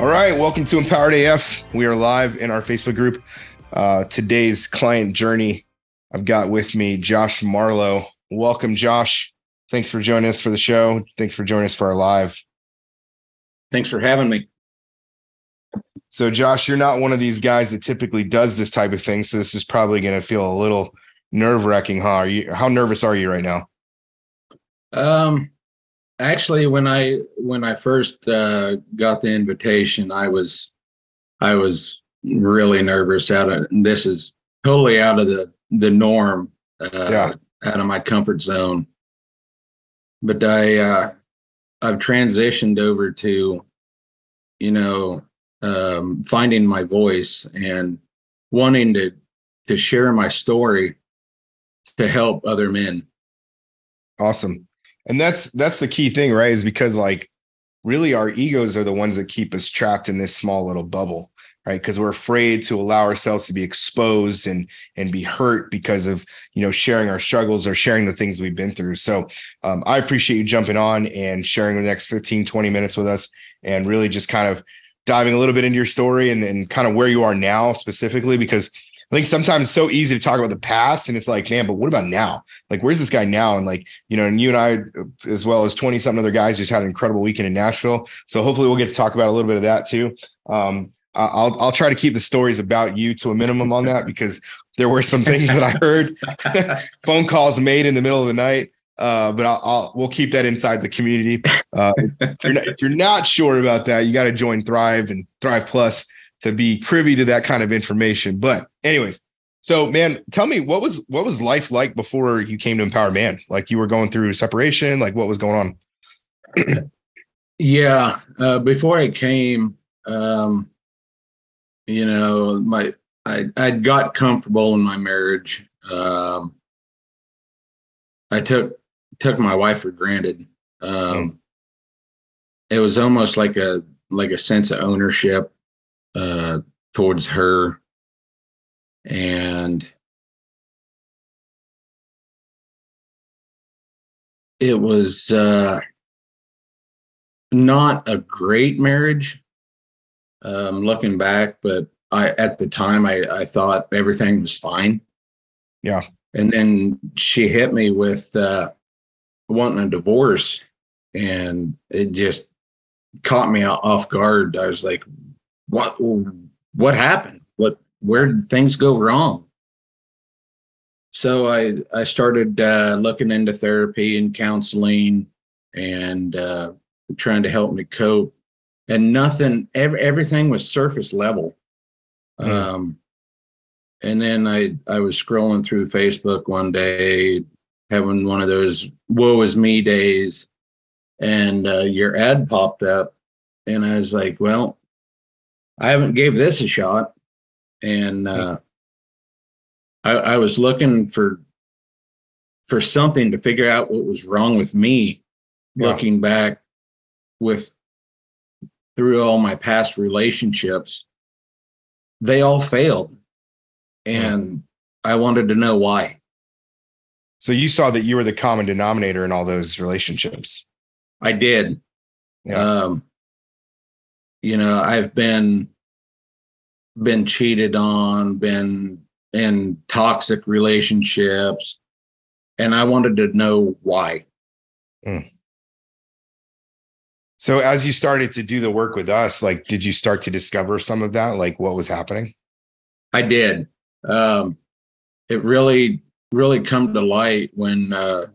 All right, welcome to Empowered AF. We are live in our Facebook group. Uh, today's client journey, I've got with me Josh Marlowe. Welcome, Josh. Thanks for joining us for the show. Thanks for joining us for our live. Thanks for having me. So, Josh, you're not one of these guys that typically does this type of thing. So, this is probably going to feel a little nerve wracking, huh? Are you, how nervous are you right now? Um, actually when i when i first uh, got the invitation i was i was really nervous out of this is totally out of the the norm uh, yeah. out of my comfort zone. But i uh i've transitioned over to you know um finding my voice and wanting to to share my story to help other men. Awesome and that's that's the key thing right is because like really our egos are the ones that keep us trapped in this small little bubble right? Because we're afraid to allow ourselves to be exposed and and be hurt because of you know sharing our struggles or sharing the things we've been through. So um, i appreciate you jumping on and sharing the next 15 20 minutes with us and really just kind of diving a little bit into your story and, and kind of where you are now specifically because I think sometimes it's so easy to talk about the past and it's like, man, but what about now? Like, where's this guy now? And like, you know, and you and I, as well as 20 something other guys, just had an incredible weekend in Nashville. So hopefully we'll get to talk about a little bit of that too. Um, I'll, I'll try to keep the stories about you to a minimum on that because there were some things that I heard phone calls made in the middle of the night. Uh, but I'll, I'll, we'll keep that inside the community. Uh, if, you're not, if you're not sure about that, you got to join Thrive and Thrive Plus to be privy to that kind of information. But anyways, so man, tell me what was what was life like before you came to Empower Man? Like you were going through separation, like what was going on? yeah, uh, before I came, um, you know, my I I got comfortable in my marriage. Um, I took took my wife for granted. Um, mm. It was almost like a like a sense of ownership uh, towards her. And it was uh, not a great marriage. Um, looking back but i at the time I, I thought everything was fine. Yeah. And then she hit me with uh, wanting a divorce and it just caught me off guard. I was like what what happened? What where did things go wrong? So I I started uh, looking into therapy and counseling and uh, trying to help me cope. And nothing, every, everything was surface level. Mm. Um, and then I I was scrolling through Facebook one day, having one of those "woe is me" days, and uh, your ad popped up, and I was like, well, I haven't gave this a shot, and uh, I, I was looking for for something to figure out what was wrong with me. Yeah. Looking back with through all my past relationships, they all failed, and. I wanted to know why. So you saw that you were the common denominator in all those relationships. I did. Yeah. Um, you know i've been been cheated on been in toxic relationships and i wanted to know why. Mm. so as you started to do the work with us like did you start to discover some of that? Like what was happening? I did. Um it really really come to light when uh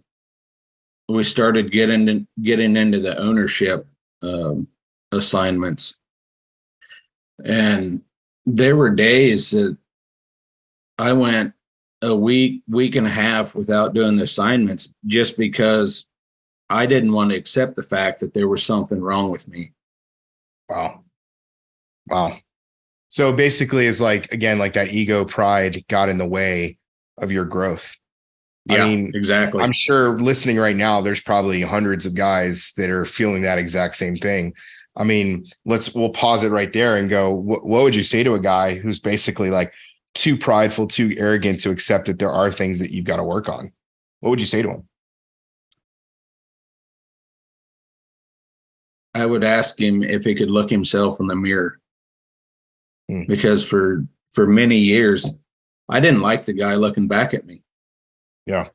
we started getting getting into the ownership um assignments. And there were days that I went a week, week and a half without doing the assignments just because I didn't want to accept the fact that there was something wrong with me. Wow. Wow. So basically, it's like again, like that ego pride got in the way of your growth. Yeah, I mean, exactly. I'm sure listening right now, there's probably hundreds of guys that are feeling that exact same thing. I mean, let's we'll pause it right there and go. What, what would you say to a guy who's basically like too prideful, too arrogant to accept that there are things that you've got to work on? What would you say to him? I would ask him if he could look himself in the mirror. Hmm. Because for for many years, I didn't like the guy looking back at me. Yeah.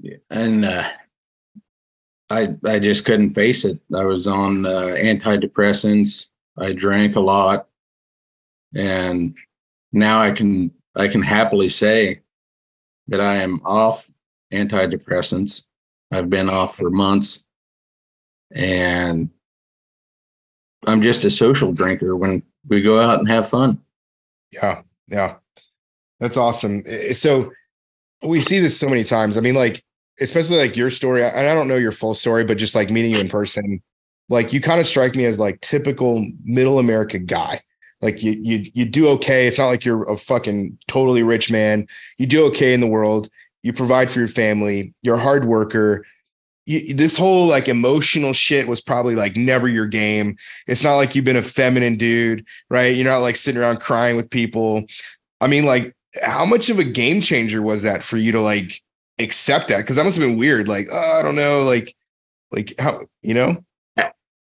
Yeah, And uh, I I just couldn't face it. I was on uh, antidepressants. I drank a lot, and now I can I can happily say that I am off antidepressants. I've been off for months, and I'm just a social drinker when we go out and have fun. Yeah, yeah, that's awesome. So we see this so many times. I mean, like especially like your story. And I don't know your full story, but just like meeting you in person, like you kind of strike me as like typical middle America guy. Like you you you do okay. It's not like you're a fucking totally rich man. You do okay in the world. You provide for your family. You're a hard worker. You, this whole like emotional shit was probably like never your game. It's not like you've been a feminine dude, right? You're not like sitting around crying with people. I mean, like, how much of a game changer was that for you to like accept that? Because that must have been weird. Like, oh, I don't know, like, like how you know?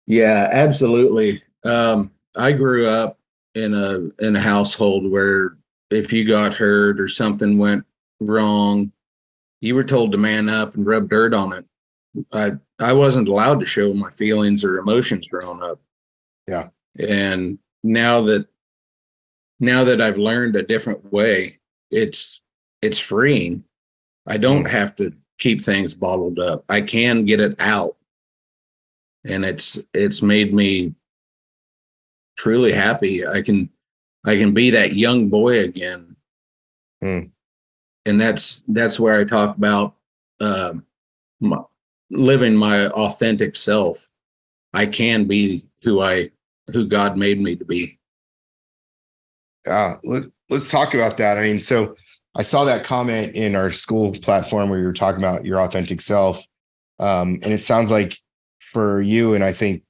Yeah, absolutely. Um, I grew up in a in a household where if you got hurt or something went wrong, you were told to man up and rub dirt on it. I I wasn't allowed to show my feelings or emotions growing up. Yeah. And now that now that I've learned a different way, it's it's freeing. I don't have to keep things bottled up. I can get it out. And it's it's made me truly happy. I can I can be that young boy again. Hmm. And that's that's where I talk about um my, living my authentic self. I can be who I who God made me to be. Uh, let, let's talk about that. I mean, so I saw that comment in our school platform where you were talking about your authentic self. Um, and it sounds like for you, and I think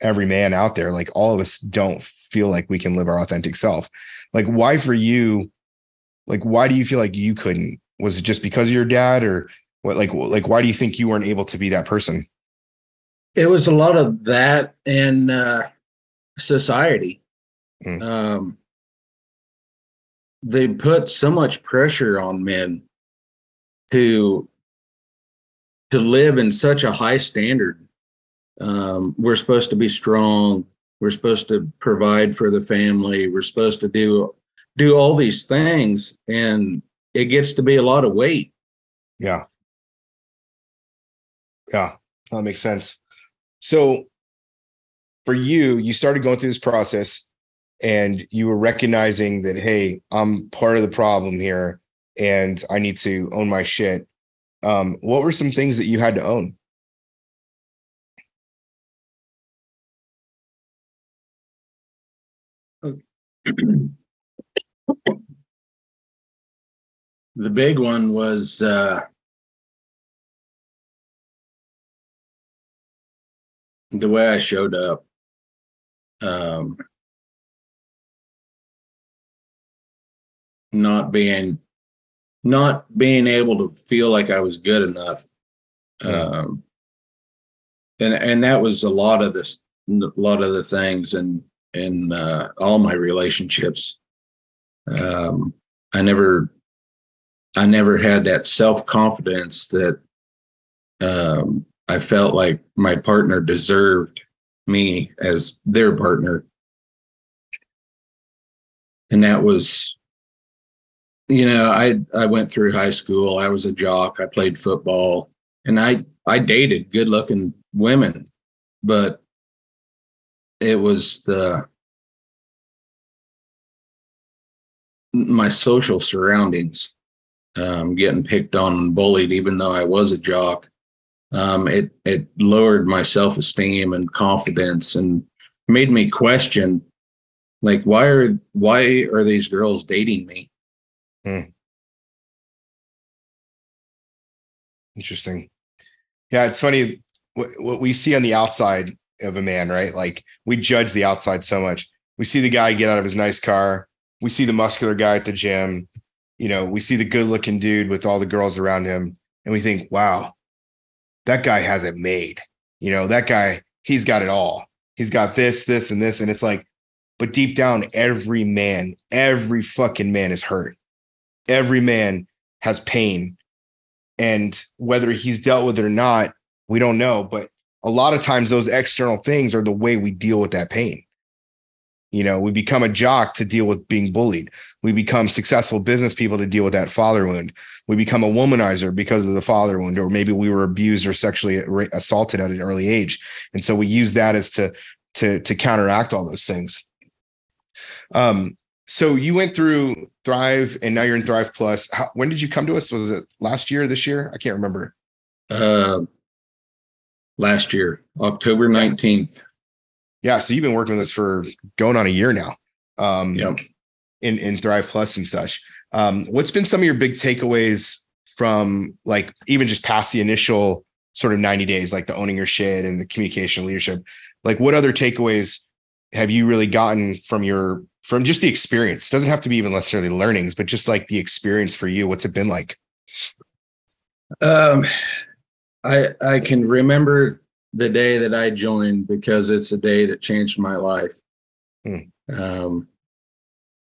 every man out there, like all of us don't feel like we can live our authentic self. Like, why for you? Like, why do you feel like you couldn't? Was it just because of your dad, or what? Like, like why do you think you weren't able to be that person? It was a lot of that and uh, society. Hmm. Um, they put so much pressure on men to to live in such a high standard. Um, we're supposed to be strong. We're supposed to provide for the family. We're supposed to do do all these things, and it gets to be a lot of weight. Yeah. Yeah, that makes sense. So for you, you started going through this process and you were recognizing that, hey, I'm part of the problem here and I need to own my shit. Um, what were some things that you had to own? the big one was uh, the way I showed up. Um, not being not being able to feel like I was good enough. Um, and and that was a lot of this a lot of the things and in uh, all my relationships. Um, I never I never had that self confidence that um, I felt like my partner deserved me as their partner. And that was, you know, I I went through high school. I was a jock. I played football, and I I dated good looking women, but it was the my social surroundings um, getting picked on and bullied, even though I was a jock. um, it it lowered my self esteem and confidence and made me question like why are why are these girls dating me hmm. interesting. Yeah it's funny what, what we see on the outside of a man right? Like we judge the outside so much. We see the guy get out of his nice car. We see the muscular guy at the gym. You know we see the good looking dude with all the girls around him and we think wow that guy has it made. You know that guy he's got it all. He's got this this and this and it's like but deep down, every man, every fucking man is hurt. Every man has pain. And whether he's dealt with it or not, we don't know. But a lot of times, those external things are the way we deal with that pain. You know, we become a jock to deal with being bullied. We become successful business people to deal with that father wound. We become a womanizer because of the father wound, or maybe we were abused or sexually assaulted at an early age, and so we use that as to to to counteract all those things. Um, so you went through Thrive and now you're in Thrive Plus. How, when did you come to us? Was it last year, this year? I can't remember. Uh, last year, October 19th. Yeah. So you've been working with us for going on a year now. Um, yep. in, in Thrive Plus and such. Um, what's been some of your big takeaways from like even just past the initial sort of 90 days, like the owning your shit and the communication leadership? Like what other takeaways have you really gotten from your from just the experience. It doesn't have to be even necessarily learnings, but just like the experience for you. What's it been like? Um, I I can remember the day that I joined because it's a day that changed my life. Hmm. Um,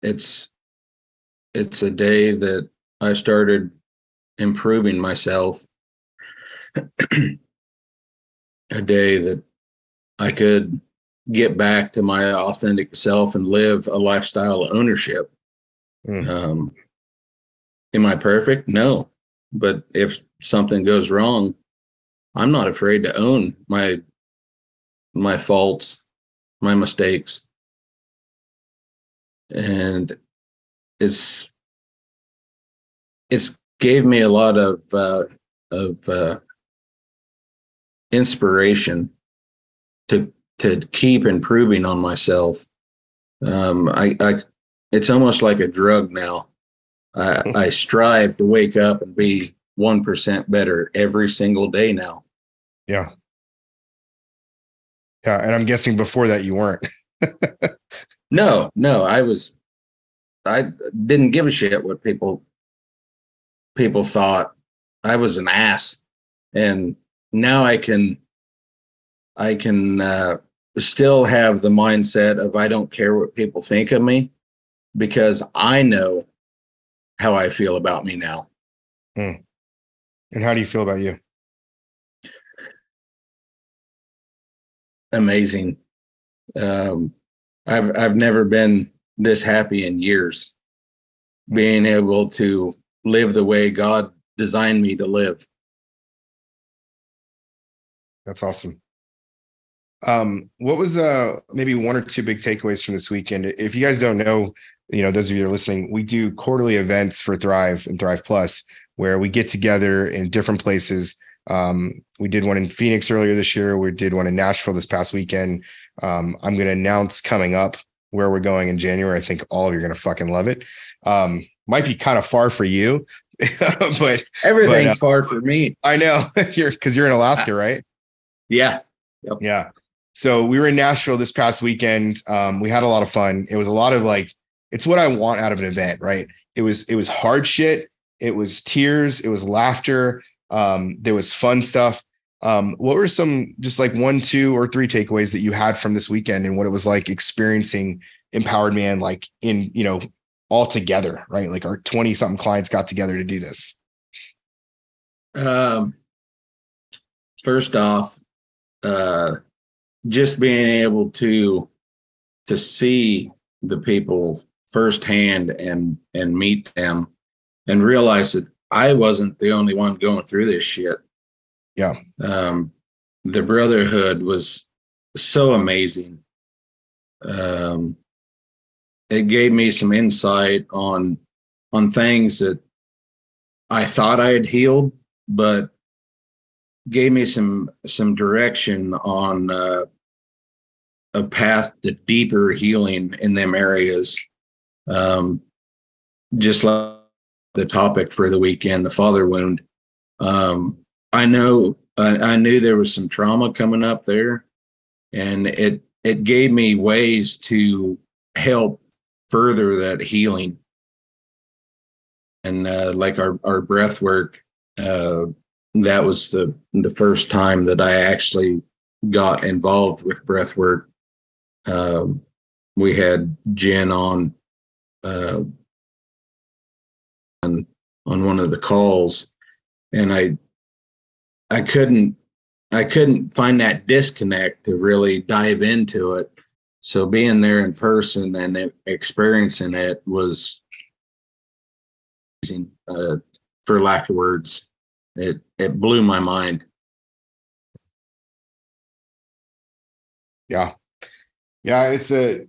it's it's a day that I started improving myself. a day that I could get back to my authentic self and live a lifestyle of ownership. Mm. Um, am I perfect? No. But if something goes wrong, I'm not afraid to own my my faults, my mistakes. And it's it's gave me a lot of uh, of uh, inspiration to to keep improving on myself. Um, I, I, it's almost like a drug now. I, I strive to wake up and be 1% better every single day now. Yeah. Yeah. And I'm guessing before that you weren't. no, no, I was, I didn't give a shit what people, people thought I was an ass. And now I can, I can, uh, still have the mindset of I don't care what people think of me because I know how I feel about me now. Hmm. And how do you feel about you? Amazing. Um, I've I've never been this happy in years. Being able to live the way God designed me to live. That's awesome. Um, what was uh maybe one or two big takeaways from this weekend? If you guys don't know, you know, those of you that are listening, we do quarterly events for Thrive and Thrive Plus where we get together in different places. Um, we did one in Phoenix earlier this year. We did one in Nashville this past weekend. Um, I'm going to announce coming up where we're going in January. I think all of you are going to fucking love it. Um, might be kind of far for you, but everything's but, uh, far for me. I know you're because you're in Alaska, right? Yeah. Yep. Yeah. So we were in Nashville this past weekend. Um, we had a lot of fun. It was a lot of like, it's what I want out of an event, right? It was it was hard shit. It was tears. It was laughter. Um, there was fun stuff. Um, what were some just like one, two, or three takeaways that you had from this weekend and what it was like experiencing Empowered Man, like in you know all together, right? Like our twenty something clients got together to do this. Um, first off, uh, just being able to to see the people firsthand and and meet them and realize that I wasn't the only one going through this shit. Yeah. Um, the brotherhood was so amazing. Um, it gave me some insight on on things that I thought I had healed, but gave me some some direction on uh, a path to deeper healing in them areas. Um, just like the topic for the weekend, the father wound. Um, I know I, I knew there was some trauma coming up there, and it it gave me ways to help further that healing. And uh, like our our breath work, uh, that was the the first time that I actually got involved with breath work. Um, we had Jen on uh, on on one of the calls, and I I couldn't I couldn't find that disconnect to really dive into it. So being there in person and experiencing it was amazing, uh, for lack of words. It it blew my mind. Yeah, yeah, it's a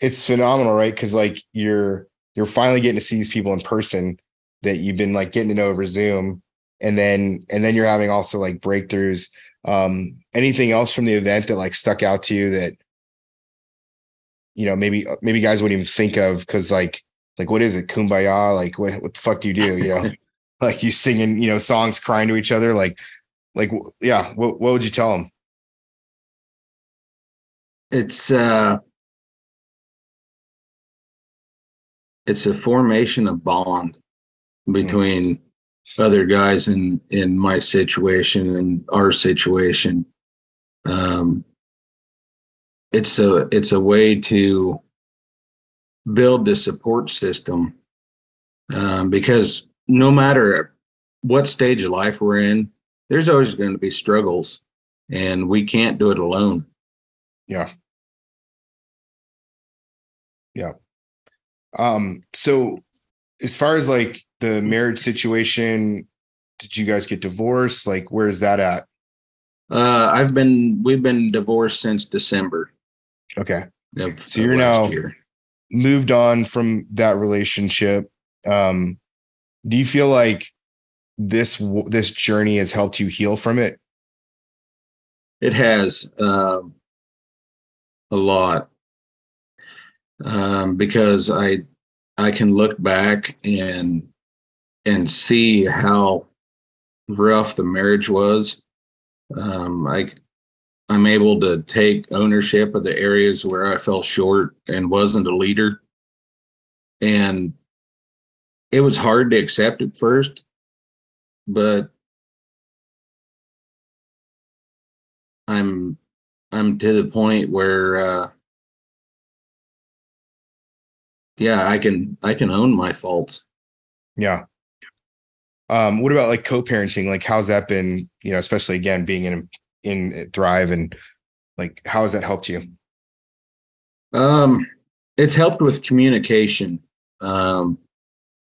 it's phenomenal, right? Because like you're you're finally getting to see these people in person that you've been like getting to know over Zoom, and then and then you're having also like breakthroughs. Um, anything else from the event that like stuck out to you that you know maybe maybe guys wouldn't even think of because like like what is it kumbaya like what, what the fuck do you do you know like you singing you know songs crying to each other like like yeah what, what would you tell them it's uh it's a formation of bond between mm-hmm. other guys in in my situation and our situation um it's a it's a way to build the support system um, because no matter what stage of life we're in there's always going to be struggles and we can't do it alone. Yeah. Yeah. Um so as far as like the marriage situation did you guys get divorced? Like where is that at? Uh i've been we've been divorced since december okay. of, so you're now year. moved on from that relationship. Um do you feel like this this journey has helped you heal from it? It has um a lot. Um, because I I can look back and and see how rough the marriage was. Um, I I'm able to take ownership of the areas where I fell short and wasn't a leader, and it was hard to accept at first, but I'm I'm to the point where uh, yeah, I can I can own my faults. Yeah. Um, what about like co-parenting? Like, how's that been? You know, especially again being in in Thrive and like, how has that helped you? Um, it's helped with communication. Um,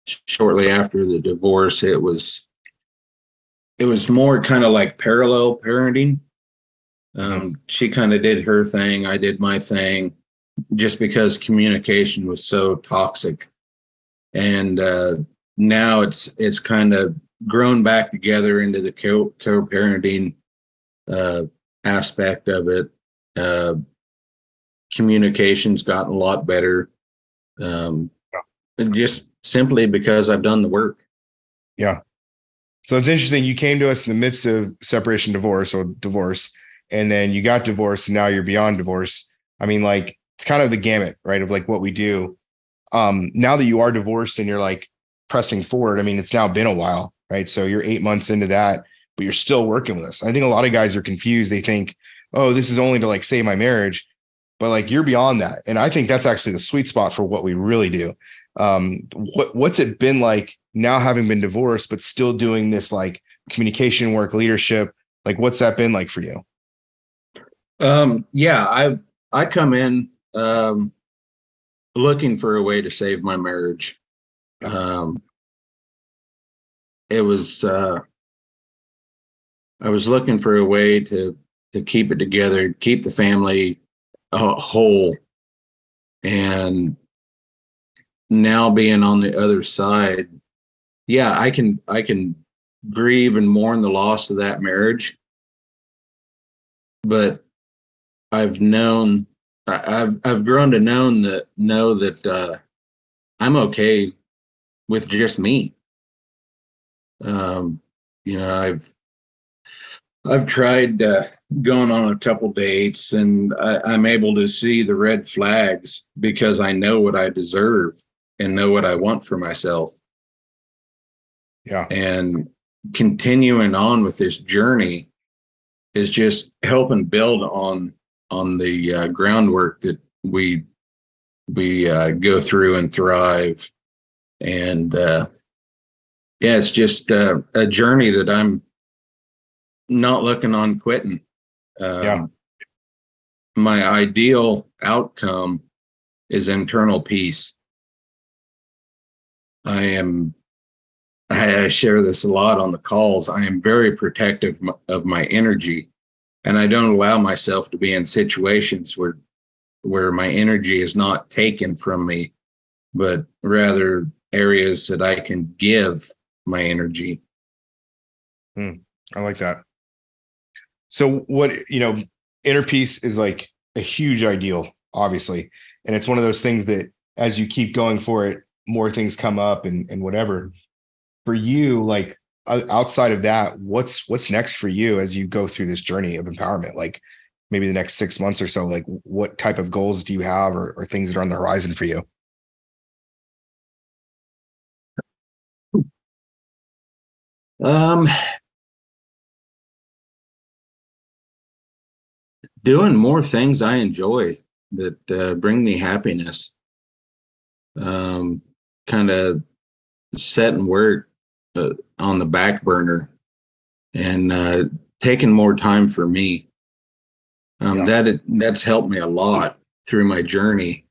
shortly after the divorce, it was it was more kind of like parallel parenting. Um, she kind of did her thing, I did my thing just because communication was so toxic. And uh, now it's it's kind of grown back together into the co co parenting uh, aspect of it. Uh, communication's gotten a lot better. Um, just simply because I've done the work. Yeah. So it's interesting. You came to us in the midst of separation, divorce, or divorce, and then you got divorced, and now you're beyond divorce. I mean, like, it's kind of the gamut, right? Of like what we do. Um, now that you are divorced and you're like pressing forward, I mean, it's now been a while, right? So you're eight months into that, but you're still working with us. I think a lot of guys are confused. They think, oh, this is only to like save my marriage, but like you're beyond that. And I think that's actually the sweet spot for what we really do. Um, what what's it been like now having been divorced, but still doing this like communication work, leadership? Like, what's that been like for you? Um, yeah, I I come in um, looking for a way to save my marriage. Um, it was uh, I was looking for a way to to keep it together, keep the family uh, whole, and now being on the other side, yeah, I can I can grieve and mourn the loss of that marriage. But I've known, I've I've grown to know that know that uh, I'm okay with just me. Um, you know, I've I've tried uh, going on a couple dates, and I, I'm able to see the red flags because I know what I deserve and know what I want for myself. Yeah, and continuing on with this journey is just helping build on on the uh, groundwork that we we uh, go through and thrive and uh, yeah it's just uh, a journey that i'm not looking on quitting um, Yeah. my ideal outcome is internal peace i am I share this a lot on the calls. I am very protective of my energy, and I don't allow myself to be in situations where where my energy is not taken from me, but rather areas that I can give my energy. Hmm, I like that. So what you know, inner peace is like a huge ideal, obviously, and it's one of those things that as you keep going for it, more things come up and and whatever. For you, like outside of that, what's what's next for you as you go through this journey of empowerment? Like maybe the next six months or so. Like what type of goals do you have, or, or things that are on the horizon for you? Um, doing more things I enjoy that uh, bring me happiness. Um, kind of setting work uh, on the back burner and uh, taking more time for me. Um, Yeah. That that's helped me a lot through my journey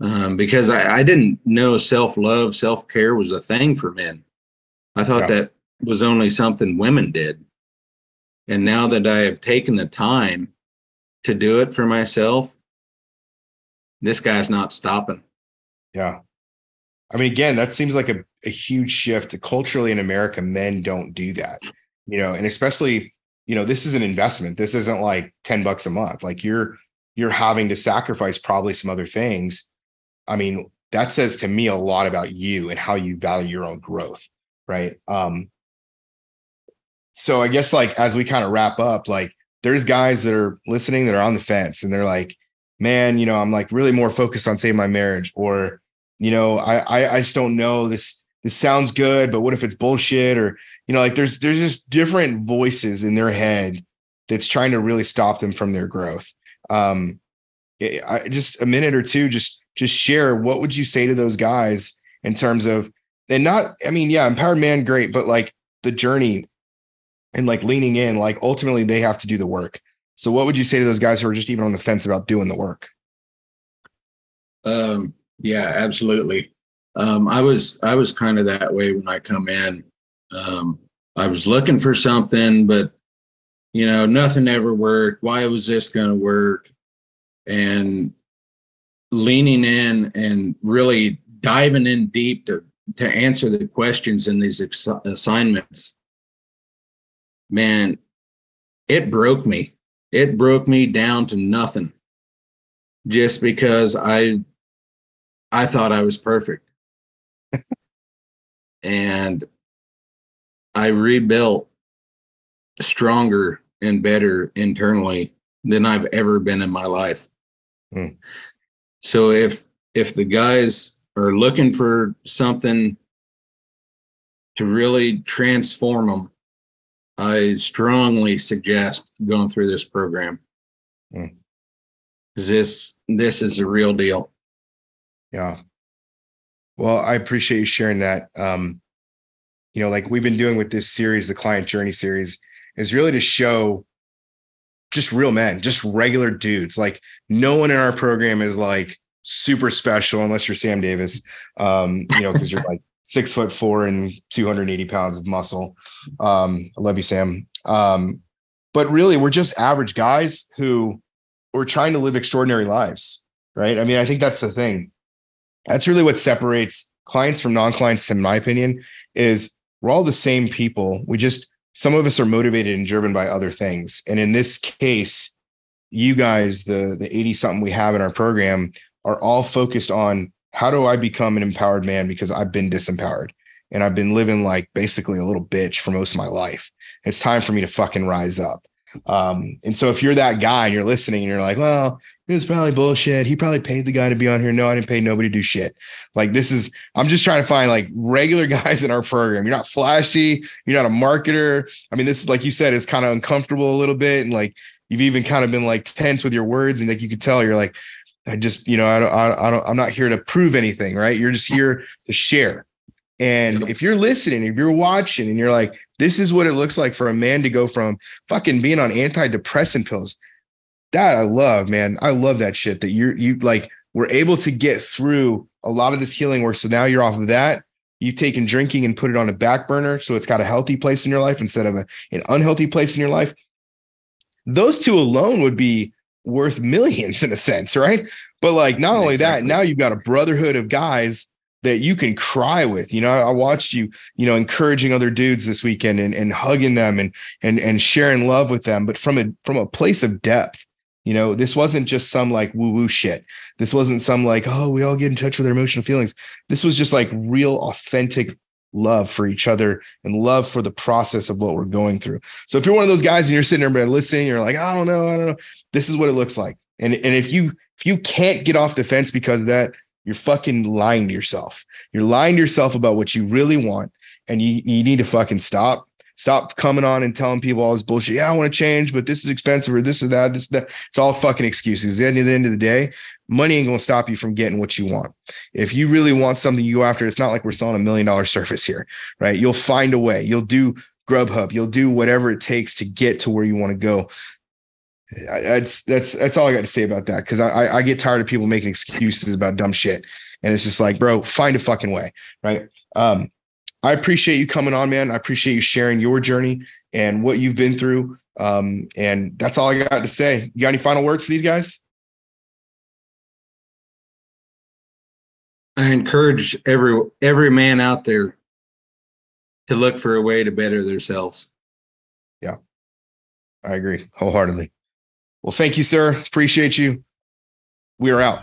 um, because I, I didn't know self love, self care was a thing for men. I thought Yeah. that was only something women did. And now that I have taken the time to do it for myself, this guy's not stopping. Yeah. I mean, again, that seems like a, a huge shift culturally in America. Men don't do that, you know, and especially, you know, this is an investment. This isn't like 10 bucks a month. Like you're, you're having to sacrifice probably some other things. I mean, that says to me a lot about you and how you value your own growth. Right. Um, so I guess like as we kind of wrap up, like there's guys that are listening that are on the fence and they're like, man, you know, I'm like really more focused on saving my marriage, or, you know, I, I I just don't know this this sounds good, but what if it's bullshit? Or, you know, like there's there's just different voices in their head that's trying to really stop them from their growth. Um I just a minute or two, just just share what would you say to those guys in terms of and not, I mean, yeah, empowered man, great, but like the journey and like leaning in, like ultimately they have to do the work. So what would you say to those guys who are just even on the fence about doing the work? Um, yeah, absolutely. Um, I was I was kind of that way when I come in. Um, I was looking for something, but you know, nothing ever worked. Why was this going to work? And leaning in and really diving in deep to to answer the questions in these ex- assignments. Man, it broke me. It broke me down to nothing just because I I thought I was perfect. and I rebuilt stronger and better internally than I've ever been in my life. Hmm. So if if the guys are looking for something to really transform them, I strongly suggest going through this program. 'Cause This this is a real deal. Yeah. Well, I appreciate you sharing that. Um, you know, like we've been doing with this series, the client journey series, is really to show just real men, just regular dudes. Like no one in our program is like super special unless you're Sam Davis. Um, you know, because you're like six foot four and 280 pounds of muscle. Um, I love you, Sam. Um, but really, we're just average guys who we're trying to live extraordinary lives, right? I mean, I think that's the thing that's really what separates clients from non-clients in my opinion is we're all the same people. We just some of us are motivated and driven by other things. And in this case, you guys, the the 80 something we have in our program, are all focused on how do I become an empowered man because I've been disempowered and I've been living like basically a little bitch for most of my life. It's time for me to fucking rise up. Um, and so if you're that guy and you're listening and you're like, well, it's probably bullshit. He probably paid the guy to be on here. No, I didn't pay nobody to do shit. Like this is, I'm just trying to find like regular guys in our program. You're not flashy. You're not a marketer. I mean, this is like you said, it's kind of uncomfortable a little bit. And like, you've even kind of been like tense with your words. And like, you could tell you're like, I just, you know, I don't, I don't, I'm not here to prove anything, right? You're just here to share. And if you're listening, if you're watching and you're like, this is what it looks like for a man to go from fucking being on antidepressant pills. That I love, man. I love that shit that you're, you like, we're able to get through a lot of this healing work. So now you're off of that. You've taken drinking and put it on a back burner. So it's got a healthy place in your life instead of a, an unhealthy place in your life. Those two alone would be worth millions in a sense, right? But like, not only exactly. that, now you've got a brotherhood of guys that you can cry with. You know, I watched you, you know, encouraging other dudes this weekend and, and hugging them and and and sharing love with them, but from a from a place of depth. You know, this wasn't just some like woo woo shit. This wasn't some like, oh, we all get in touch with our emotional feelings. This was just like real authentic love for each other and love for the process of what we're going through. So if you're one of those guys and you're sitting there listening, you're like, I don't know, I don't know. This is what it looks like. And and if you if you can't get off the fence because of that, you're fucking lying to yourself. You're lying to yourself about what you really want. And you, you need to fucking stop. Stop coming on and telling people all this bullshit. Yeah, I want to change, but this is expensive or this or that. This that. It's all fucking excuses. At the end of the day, money ain't gonna stop you from getting what you want. If you really want something, you go after. It's not like we're selling a million dollar service here, right? You'll find a way. You'll do Grubhub. You'll do whatever it takes to get to where you want to go that's that's that's all I got to say about that because I I get tired of people making excuses about dumb shit, and it's just like, bro, find a fucking way, right? Um, I appreciate you coming on, man. I appreciate you sharing your journey and what you've been through. Um, and that's all I got to say. You got any final words for these guys? I encourage every every man out there to look for a way to better themselves. Yeah, I agree wholeheartedly. Well, thank you, sir. Appreciate you. We are out.